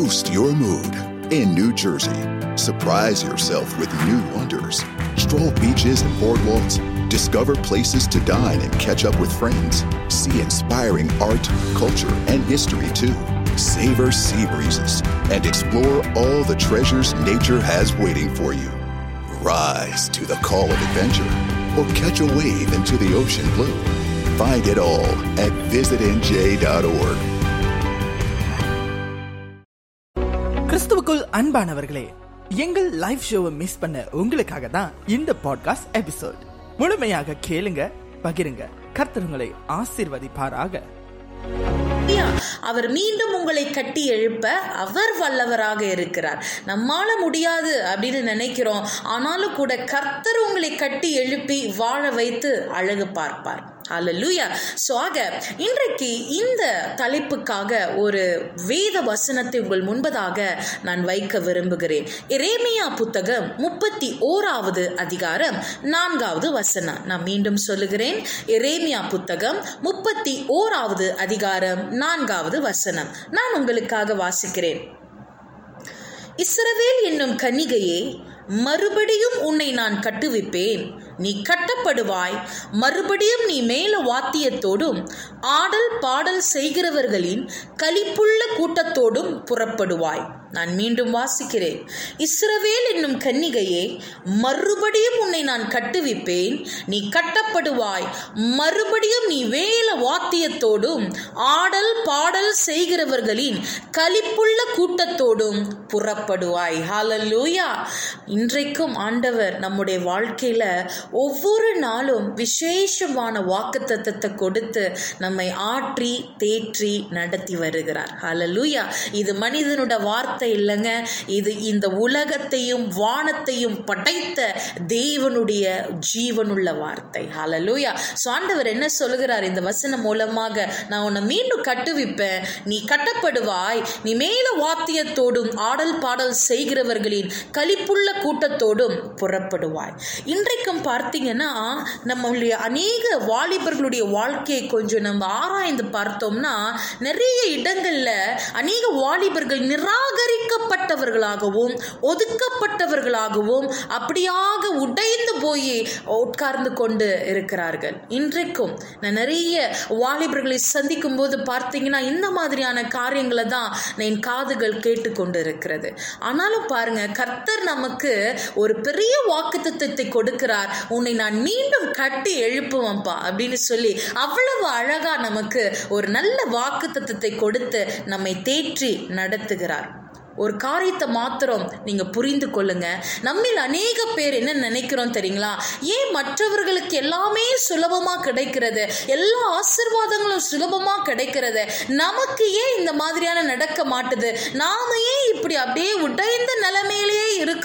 Boost your mood in New Jersey. Surprise yourself with new wonders. Stroll beaches and boardwalks. Discover places to dine and catch up with friends. See inspiring art, culture, and history too. Savor sea breezes and explore all the treasures nature has waiting for you. Rise to the call of adventure or catch a wave into the ocean blue. Find it all at visitnj.org. அன்பானவர்களே எங்கள் live ஷோவை miss பண்ண உங்களுக்காக தான் இந்த podcast episode முழுமையாக கேளுங்க பகிருங்க. கர்த்தருங்களை உங்களை ஆசீர்வதிப்பாராக. அவர் மீண்டும் உங்களை கட்டி எழுப்ப அவர் வல்லவராக இருக்கிறார். நம்மால முடியாது அப்படின்னு நினைக்கிறோம். ஆனாலும் கூட கர்த்தர் உங்களை கட்டி எழுப்பி வாழ வைத்து அழகு பார்ப்பார். அல்லூயா ஸோ ஆக இன்றைக்கு இந்த தலைப்புக்காக ஒரு வேத வசனத்தை உங்கள் முன்பதாக நான் வைக்க விரும்புகிறேன். எரேமியா புத்தகம் முப்பத்தி ஓராவது அதிகாரம் நான்காவது வசனம். நான் மீண்டும் சொல்லுகிறேன். எரேமியா புத்தகம் முப்பத்தி ஓராவது அதிகாரம் நான்காவது வசனம். நான் உங்களுக்காக வாசிக்கிறேன். இஸ்ரவேல் என்னும் கன்னிகையே மறுபடியும் உன்னை நான் கட்டுவிப்பேன். நீ கட்டப்படுவாய். மறுபடியும் நீ மேல வாத்தியத்தோடும் ஆடல் பாடல் செய்கிறவர்களின் கலிப்புள்ள கூட்டத்தோடும் புறப்படுவாய். நான் மீண்டும் வாசிக்கிறேன். இஸ்ரவேல் என்னும் கன்னிகையே மறுபடியும் உன்னை நான் கட்டுவிப்பேன். நீ கட்டப்படுவாய். மறுபடியும் நீ வேல வாத்தியத்தோடும் ஆடல் பாடல் செய்கிறவர்களின் களிப்புள்ள கூட்டத்தோடும் புறப்படுவாய். ஹாலல்லூயா இன்றைக்கும் ஆண்டவர் நம்முடைய வாழ்க்கையில ஒவ்வொரு நாளும் விசேஷமான வாக்குத்தத்தத்தை கொடுத்து நம்மை ஆற்றி தேற்றி நடத்தி வருகிறார். ஹாலல்லூயா இது மனிதனோட வார்த்தை. இல்லைங்க. இது இந்த உலகத்தையும் வானத்தையும் படைத்த தேவனுடைய ஜீவனுள்ள வார்த்தை. ஹலலூயா ஸோ ஆண்டவர் என்ன சொல்லுகிறார் இந்த வசனம் மூலமாக? நான் உன்னை மீண்டும் கட்டுவிப்பேன். நீ கட்டப்படுவாய். நீ மேல வாத்தியத்தோடும் ஆடல் பாடல் செய்கிறவர்களின் கழிப்புள்ள கூட்டத்தோடும் புறப்படுவாய். இன்றைக்கும் பார்த்தீங்கன்னா நம்மளுடைய அநேக வாலிபர்களுடைய வாழ்க்கையை கொஞ்சம் நம்ம ஆராய்ந்து பார்த்தோம்னா நிறைய இடங்கள்ல அநேக வாலிபர்கள் நிராகரிக்கப்பட்டவர்களாகவும் ஒதுக்கப்பட்டவர்களாகவும் அப்படியாக உடைந்து போய் உட்கார்ந்து கொண்டு இருக்கிறார்கள். இன்றைக்கும் நான் நிறைய வாலிபர்களை சந்திக்கும் போது பார்த்தீங்கன்னா இந்த மாதிரியான காரியங்களை தான் என் காதுகள் கேட்டுக்கொண்டு இருக்கிறது ஆனாலும் பாருங்க கர்த்தர் நமக்கு ஒரு பெரிய வாக்குத்தத்தை கொடுக்கிறார். உன்னை நான் மீண்டும் கட்டி எழுப்புவேன்ப்பா அப்படின்னு சொல்லி அவ்வளவு அழகா நமக்கு ஒரு நல்ல வாக்கு கொடுத்து நம்மை தேற்றி நடத்துகிறார். ஒரு காரியத்தை மாத்திரம் நீங்க புரிந்து கொள்ளுங்க. நம்மில் அநேக பேர் என்ன நினைக்கிறோம் தெரியுங்களா? ஏன் மற்றவர்களுக்கு எல்லாமே சுலபமா கிடைக்கிறது? எல்லா ஆசிர்வாதங்களும் சுலபமா கிடைக்கிறது? நமக்கு ஏன் இந்த மாதிரியான நடக்க மாட்டுது? நாம ஏன் இப்படி அப்படியே உடைந்த நிலைமை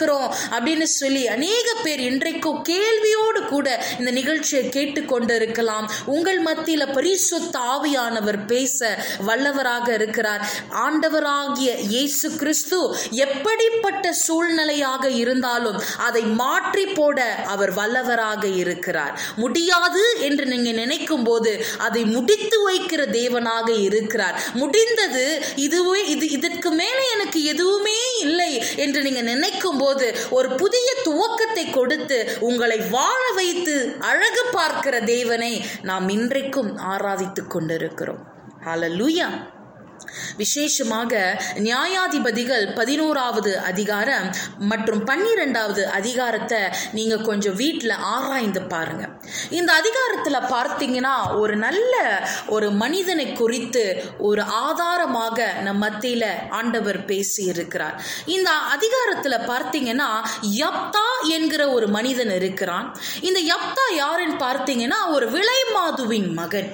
இருக்கிறோம் அப்படின்னு சொல்லி அநேக பேர் இன்றைக்கும் கேள்வியோடு கூட இந்த நிகழ்ச்சியை கேட்டுக்கொண்டு இருக்கலாம் உங்கள் மத்தியில பரிசுத்த ஆவியானவர் பேச வல்லவராக இருக்கிறார். ஆண்டவராகிய இயேசு கிறிஸ்து எப்படிப்பட்ட சூழ்நிலையாக இருந்தாலும் அதை மாற்றி போட அவர் வல்லவராக இருக்கிறார். முடியாது என்று நீங்க நினைக்கும் போது அதை முடித்து வைக்கிற தேவனாக இருக்கிறார். முடிந்தது இதுவே இது இதற்கு மேலே எனக்கு எதுவுமே இல்லை என்று நீங்க நினைக்கும் போது ஒரு புதிய துவக்கத்தை கொடுத்து உங்களை வாழ வைத்து அழகு பார்க்கிற தேவனை நாம் இன்றைக்கும் ஆராதித்துக் கொண்டிருக்கிறோம். ஹalleluya விசேஷமாக நியாயாதிபதிகள் பதினோராவது அதிகாரம் மற்றும் பன்னிரெண்டாவது அதிகாரத்தை நீங்க கொஞ்சம் வீட்டில் ஆராய்ந்து பாருங்க. இந்த அதிகாரத்தில் பார்த்தீங்கன்னா ஒரு நல்ல ஒரு மனிதனை குறித்து ஒரு ஆதாரமாக நம் மத்தியில ஆண்டவர் பேசி இருக்கிறார் இந்த அதிகாரத்தில் பார்த்தீங்கன்னா யப்தா என்கிற ஒரு மனிதன் இருக்கிறான். இந்த யப்தா யாருன்னு பார்த்தீங்கன்னா ஒரு விலைமாதுவின் மகன்.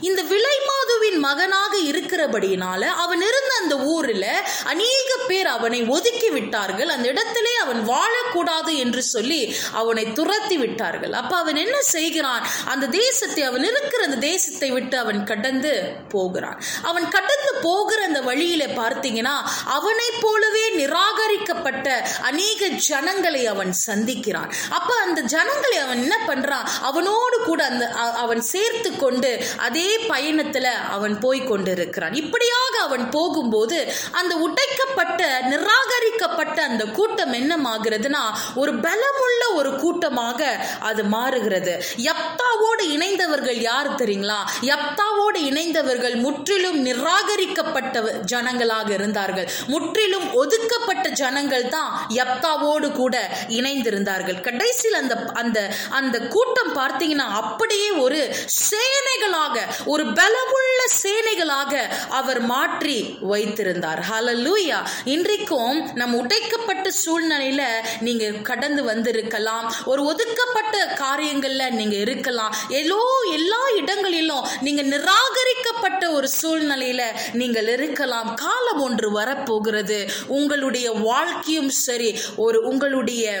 இந்த விலைமாதுவின் மகனாக இருக்கிறபடியினால அவன் இருந்த அந்த ஊரில் அநேக பேர் அவனை ஒதுக்கி விட்டார்கள். அந்த இடத்திலே அவன் வாழக்கூடாது என்று சொல்லி அவனை துரத்தி விட்டார்கள். அப்ப அவன் என்ன செய்கிறான்? அந்த தேசத்தை அவன் இருக்கிற அந்த தேசத்தை விட்டு அவன் கடந்து போகிறான். அவன் கடந்து போகிற அந்த வழியில பார்த்தீங்கன்னா அவனை போலவே நிராகரிக்கப்பட்ட அநேக ஜனங்களை அவன் சந்திக்கிறான். அப்ப அந்த ஜனங்களை அவன் என்ன பண்றான்? அவனோடு கூட அந்த அவன் சேர்த்து கொண்டு அதே அதே பயணத்துல அவன் போய் கொண்டிருக்கிறான். இப்படியாக அவன் போகும்போது அந்த உடைக்கப்பட்ட நிராகரிக்கப்பட்ட அந்த கூட்டம் என்னமாகிறதுனா ஒரு பலமுள்ள ஒரு கூட்டமாக அது மாறுகிறது. யப்தாவோடு இணைந்தவர்கள் யார் தெரியுங்களா? யப்தாவோடு இணைந்தவர்கள் முற்றிலும் நிராகரிக்கப்பட்ட ஜனங்களாக இருந்தார்கள். முற்றிலும் ஒதுக்கப்பட்ட ஜனங்கள் தான் யப்தாவோடு கூட இணைந்திருந்தார்கள். கடைசியில் அந்த அந்த அந்த கூட்டம் பார்த்தீங்கன்னா அப்படியே ஒரு சேனைகளாக ஒரு பலமுள்ள சேனைகளாக அவர் மாற்றி வைத்திருந்தார். ஹலலூயா இன்றைக்கும் நம் உடைக்கப்பட்ட சூழ்நிலையில நீங்க கடந்து வந்திருக்கலாம். ஒரு ஒதுக்கப்பட்ட காரியங்கள்ல நீங்க இருக்கலாம். எல்லோ எல்லா இடங்களிலும் நீங்க நிராகரிக்கப்பட்ட ஒரு சூழ்நிலையில நீங்கள் இருக்கலாம். காலம் ஒன்று வரப்போகிறது. உங்களுடைய வாழ்க்கையும் சரி ஒரு உங்களுடைய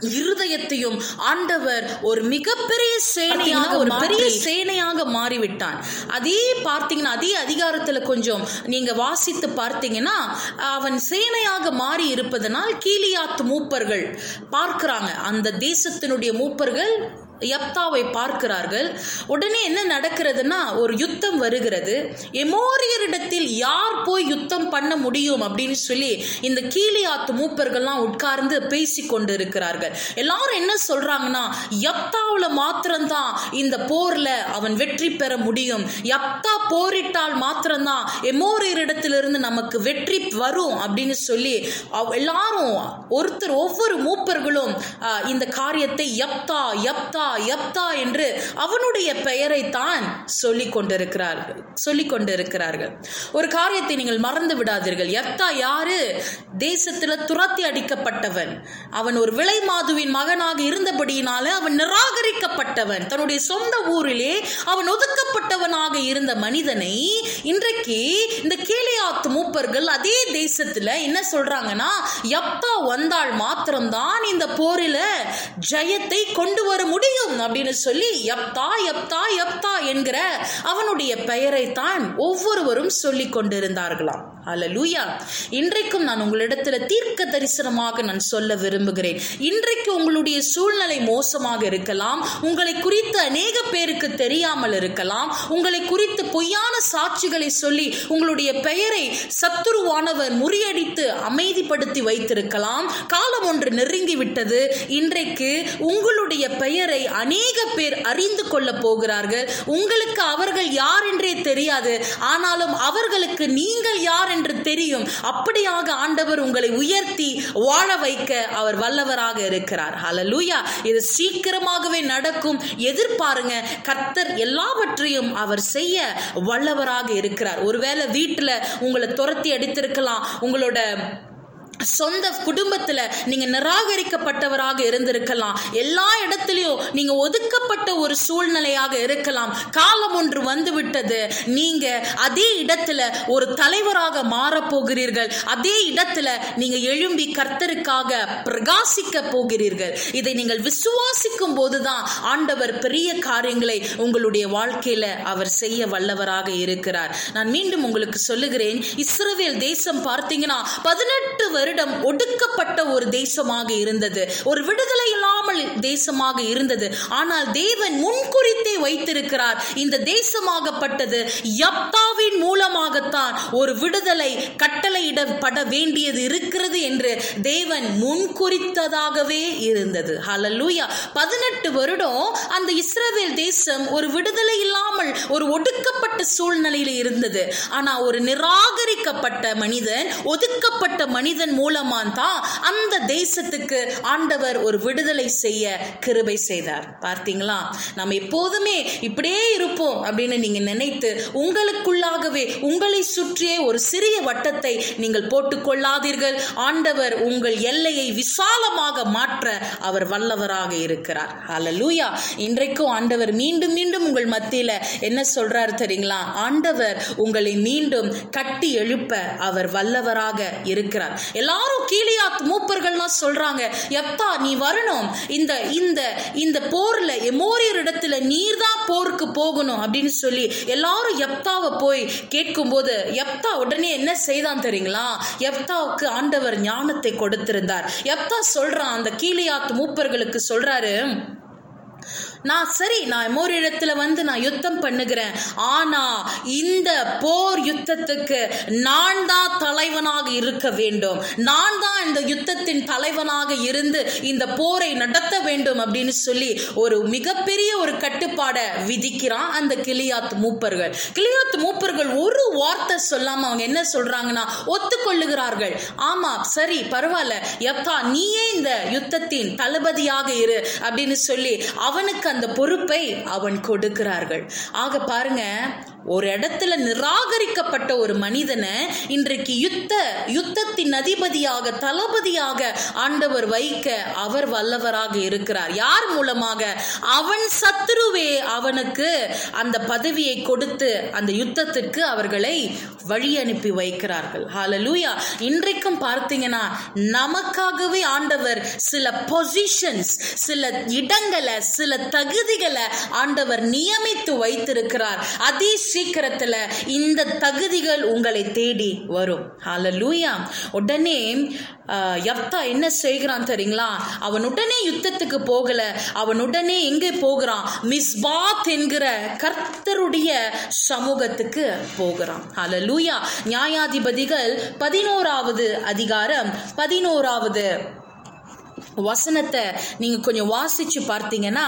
இருதயத்தையும் ஆண்டவர் ஒரு மிகப்பெரிய சேனையாக ஒரு பெரிய சேனையாக மாறிவிட்டான் அதே பார்த்தீங்கன்னா அதே அதிகாரத்துல கொஞ்சம் நீங்க வாசித்து பார்த்தீங்கன்னா அவன் சேனையாக மாறி இருப்பதனால் கீலியாத் மூப்பர்கள் பார்க்கிறாங்க. அந்த தேசத்தினுடைய மூப்பர்கள் யப்தாவை பார்க்கிறார்கள். உடனே என்ன நடக்கிறதுனா ஒரு யுத்தம் வருகிறது. எமோரியரிடத்தில் யார் போய் யுத்தம் பண்ண முடியும் அப்படின்னு சொல்லி இந்த கீழியாத்து மூப்பர்கள்லாம் உட்கார்ந்து பேசி கொண்டு இருக்கிறார்கள் எல்லாரும் என்ன சொல்றாங்கன்னா யப்தாவில் மாத்திரம்தான் இந்த போர்ல அவன் வெற்றி பெற முடியும். யப்தா போரிட்டால் மாத்திரம்தான் எமோரியரிடத்திலிருந்து நமக்கு வெற்றி வரும் அப்படின்னு சொல்லி எல்லாரும் ஒருத்தர் ஒவ்வொரு மூப்பர்களும் இந்த காரியத்தை யப்தா யப்தா யப்தா என்று அவனுடைய பெயரை தான் சொல்லிக் கொண்டிருக்கிறார்கள் சொல்லிக் கொண்டிருக்கிறார்கள். ஒரு காரியத்தை நீங்கள் மறந்து விடாதீர்கள். யப்தா யாரு? தேசத்துல துரத்தி அடிக்கப்பட்டவன். அவன் ஒரு விலை மாதுவின் மகனாக இருந்தபடியினால அவன் நிராகரிக்கப்பட்டவன். தன்னுடைய சொந்த ஊரிலே அவன் ஒதுக்கப்பட்டவனாக இருந்த மனிதனை இன்றைக்கு இந்த கேலியாத்து மூப்பர்கள் அதே தேசத்துல என்ன சொல்றாங்கன்னா யப்தா வந்தால் மாத்திரம்தான் இந்த போரில ஜெயத்தை கொண்டு வர முடியும். அப்படின்னு சொல்லி யப்தா யப்தா யப்தா என்கிற அவனுடைய பெயரை தான் ஒவ்வொருவரும் சொல்லிக் கொண்டிருந்தார்களாம் அலலூயா இன்றைக்கும் நான் உங்களிடத்துல தீர்க்க தரிசனமாக நான் சொல்ல விரும்புகிறேன். இன்றைக்கு உங்களுடைய சூழ்நிலை மோசமாக இருக்கலாம். உங்களை குறித்து அநேக பேருக்கு தெரியாமல் இருக்கலாம். உங்களை குறித்து பொய்யான சாட்சிகளை சொல்லி உங்களுடைய பெயரை சத்துருவானவர் முறியடித்து அமைதிப்படுத்தி வைத்திருக்கலாம். காலம் ஒன்று நெருங்கி விட்டது. இன்றைக்கு உங்களுடைய பெயரை அநேக பேர் அறிந்து கொள்ள போகிறார்கள். உங்களுக்கு அவர்கள் யார் என்றே தெரியாது. ஆனாலும் அவர்களுக்கு நீங்கள் யார் என்று தெரியும். அப்படியாக ஆண்டவர் உங்களை உயர்த்தி வாழ வைக்க அவர் வல்லவராக இருக்கிறார். ஹலலூயா இது சீக்கிரமாகவே நடக்கும். எதிர்பாருங்க. கர்த்தர் எல்லாவற்றையும் அவர் செய்ய வல்லவராக இருக்கிறார். ஒருவேளை வீட்டுல உங்களை துரத்தி அடித்திருக்கலாம். உங்களோட சொந்த குடும்பத்துல நீங்க நிராகரிக்கப்பட்டவராக இருந்திருக்கலாம். எல்லா இடத்துலையும் நீங்க ஒதுக்கப்பட்ட ஒரு சூழ்நிலையாக இருக்கலாம். காலம் ஒன்று வந்து விட்டது நீங்க அதே இடத்துல ஒரு தலைவராக மாறப் போகிறீர்கள். அதே இடத்துல நீங்க எழும்பி கர்த்தருக்காக பிரகாசிக்க போகிறீர்கள். இதை நீங்கள் விசுவாசிக்கும் போதுதான் ஆண்டவர் பெரிய காரியங்களை உங்களுடைய வாழ்க்கையில அவர் செய்ய வல்லவராக இருக்கிறார். நான் மீண்டும் உங்களுக்கு சொல்லுகிறேன். இஸ்ரவேல் தேசம் பார்த்தீங்கன்னா பதினெட்டு வருடம் ஒடுக்கப்பட்ட ஒரு தேசமாக இருந்தது. ஒரு விடுதலை இல்லாமல் தேசமாக இருந்தது. ஆனால் தேவன் முன்குறித்தே வைத்திருக்கிறார். இந்த தேசமாகப்பட்டது யப்தாவின் மூலமாகத்தான் ஒரு விடுதலை கட்டளையிடப்பட வேண்டியது இருக்கிறது என்று தேவன் முன்குறித்ததாகவே இருந்தது. ஹலலூயா பதினெட்டு வருடம் அந்த இஸ்ரேல் தேசம் ஒரு விடுதலை இல்லாமல் ஒரு ஒடுக்கப்பட்ட சூழ்நிலையில் இருந்தது. ஆனா ஒரு நிராகரிக்கப்பட்ட மனிதன் ஒதுக்கப்பட்ட மனிதன் மூலம் தான் அந்த தேசத்துக்கு ஆண்டவர் ஒரு விடுதலை செய்ய கிருபை செய்தார். பார்த்தீங்களா? நம்ம எப்போதுமே இப்படியே இருப்போம் அப்படின்னு நீங்க நினைத்து உங்களுக்குள்ளாகவே உங்களை சுற்றியே ஒரு சிறிய வட்டத்தை நீங்கள் போட்டுக்கொள்ளாதீர்கள். ஆண்டவர் உங்கள் எல்லையை விசாலமாக மாற்ற அவர் வல்லவராக இருக்கிறார். அலலூயா இன்றைக்கும் ஆண்டவர் மீண்டும் மீண்டும் உங்கள் மத்தியில என்ன சொல்றாரு தெரியுங்களா? ஆண்டவர் உங்களை மீண்டும் கட்டி எழுப்ப அவர் வல்லவராக இருக்கிறார். எல்லாரும் கீழியாத் மூப்பர்கள்லாம் சொல்றாங்க எப்பா நீ வரணும். இந்த இந்த இந்த போர்ல எமோரியர் இடத்துல நீர் தான் போருக்கு போகணும் அப்படின்னு சொல்லி எல்லாரும் எப்தாவை போய் கேட்கும்போது எப்தா உடனே என்ன செய்தான் தெரியுங்களா? எப்தாவுக்கு ஆண்டவர் ஞானத்தை கொடுத்திருந்தார். எப்தா சொல்றான் அந்த கீழியாத் மூப்பர்களுக்கு சொல்றாரு நான் சரி நான் இன்னொரு இடத்துல வந்து நான் யுத்தம் பண்ணுகிறேன். ஆனா இந்த போர் யுத்தத்துக்கு நான் தான் தலைவனாக இருக்க வேண்டும். நான் தான் இந்த யுத்தத்தின் தலைவனாக இருந்து இந்த போரை நடத்த வேண்டும் அப்படின்னு சொல்லி ஒரு மிகப்பெரிய ஒரு கட்டுப்பாடை விதிக்கிறான் அந்த கிளியாத் மூப்பர்கள். கிளியாத் மூப்பர்கள் ஒரு வார்த்தை சொல்லாம அவங்க என்ன சொல்றாங்கன்னா ஒத்துக்கொள்ளுகிறார்கள். ஆமா சரி பரவாயில்ல. எப்பா நீயே இந்த யுத்தத்தின் தளபதியாக இரு அப்படின்னு சொல்லி அவனுக்கு அந்த பொறுப்பை அவன் கொடுக்கிறார்கள். ஆக பாருங்க ஒரு இடத்துல நிராகரிக்கப்பட்ட ஒரு மனிதனை இன்றைக்கு யுத்த யுத்தத்தின் அதிபதியாக தளபதியாக ஆண்டவர் வைக்க அவர் வல்லவராக இருக்கிறார். யார் மூலமாக? அவன் சத்ருவே அவனுக்கு அந்த பதவியை கொடுத்து அந்த யுத்தத்திற்கு அவர்களை வழி அனுப்பி வைக்கிறார்கள். ஹாலலூயா இன்றைக்கும் பார்த்தீங்கன்னா நமக்காகவே ஆண்டவர் சில பொசிஷன்ஸ் சில இடங்களை சில தகுதிகளை ஆண்டவர் நியமித்து வைத்திருக்கிறார். அதி சீக்கிரத்துல இந்த தகுதிகள் உங்களை தேடி வரும். லூயா உடனே யப்தா என்ன செய்கிறான் தெரியுங்களா? அவன் உடனே யுத்தத்துக்கு போகல. அவன் உடனே எங்கே போகிறான்? மிஸ்பாத் என்கிற கர்த்தருடைய சமூகத்துக்கு போகிறான். ஹலலூயா நியாயாதிபதிகள் பதினோராவது அதிகாரம் பதினோராவது வசனத்தை நீங்க கொஞ்சம் வாசிச்சு பார்த்தீங்கன்னா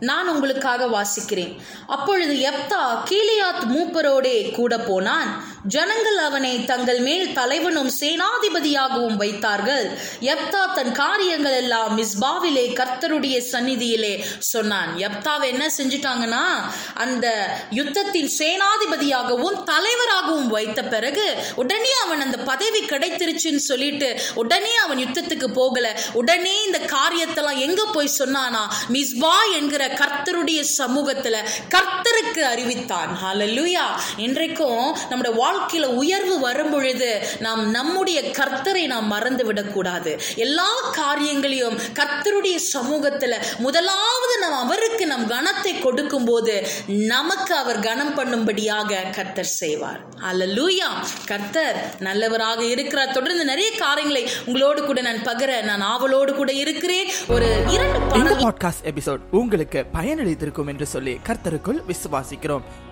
நான் உங்களுக்காக வாசிக்கிறேன். அப்பொழுது எப்தா கீலியாத் மூப்பரோடே கூட போனான். ஜனங்கள் அவனை தங்கள் மேல் தலைவனும் சேனாதிபதியாகவும் வைத்தார்கள். எப்தா தன் காரியங்கள் எல்லாம் மிஸ்பாவிலே கர்த்தருடைய சந்நிதியிலே சொன்னான். எப்தாவை என்ன செஞ்சுட்டாங்கன்னா அந்த யுத்தத்தின் சேனாதிபதியாகவும் தலைவராகவும் வைத்த பிறகு உடனே அவன் அந்த பதவி கிடைத்திருச்சுன்னு சொல்லிட்டு உடனே அவன் யுத்தத்துக்கு போகல. உடனே இந்த காரியத்தெல்லாம் எங்க போய் சொன்னானா மிஸ்பா என்கிற கர்த்தருடைய சமூகத்துல கர்த்தருக்கு அறிவித்தான். ஹalleluya. இன்றைக்கும் நம்முடைய வாழ்க்கையில உயர்வு வரும் பொழுது நாம் நம்முடைய கர்த்தரை நாம் மறந்து விடக்கூடாது எல்லா காரியங்களையும் கர்த்தருடைய சமூகத்துல முதலாவது நாம் அவருக்கு நம் கனத்தை கொடுக்கும் போது நமக்கு அவர் கனம் பண்ணும்படியாக கர்த்தர் செய்வார். ஹalleluya கர்த்தர் நல்லவராக இருக்கிறார். தொடர்ந்து நிறைய காரியங்களை உங்களோடு கூட நான் பகிர நான் ஆவலோடு கூட இருக்கிறேன். ஒரு இரண்டு பாட்காஸ்ட் எபிசோட் உங்களுக்கு பயனளித்திருக்கும் என்று சொல்லி கர்த்தருக்குள் விசுவாசிக்கிறோம்.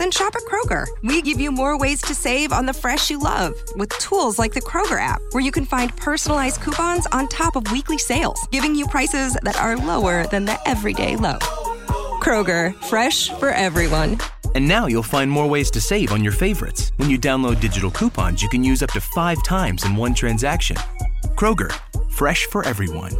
Then shop at Kroger. We give you more ways to save on the fresh you love with tools like the Kroger app, where you can find personalized coupons on top of weekly sales, giving you prices that are lower than the everyday low. Kroger, fresh for everyone. And now you'll find more ways to save on your favorites. When you download digital coupons, you can use up to five times in one transaction. Kroger, fresh for everyone.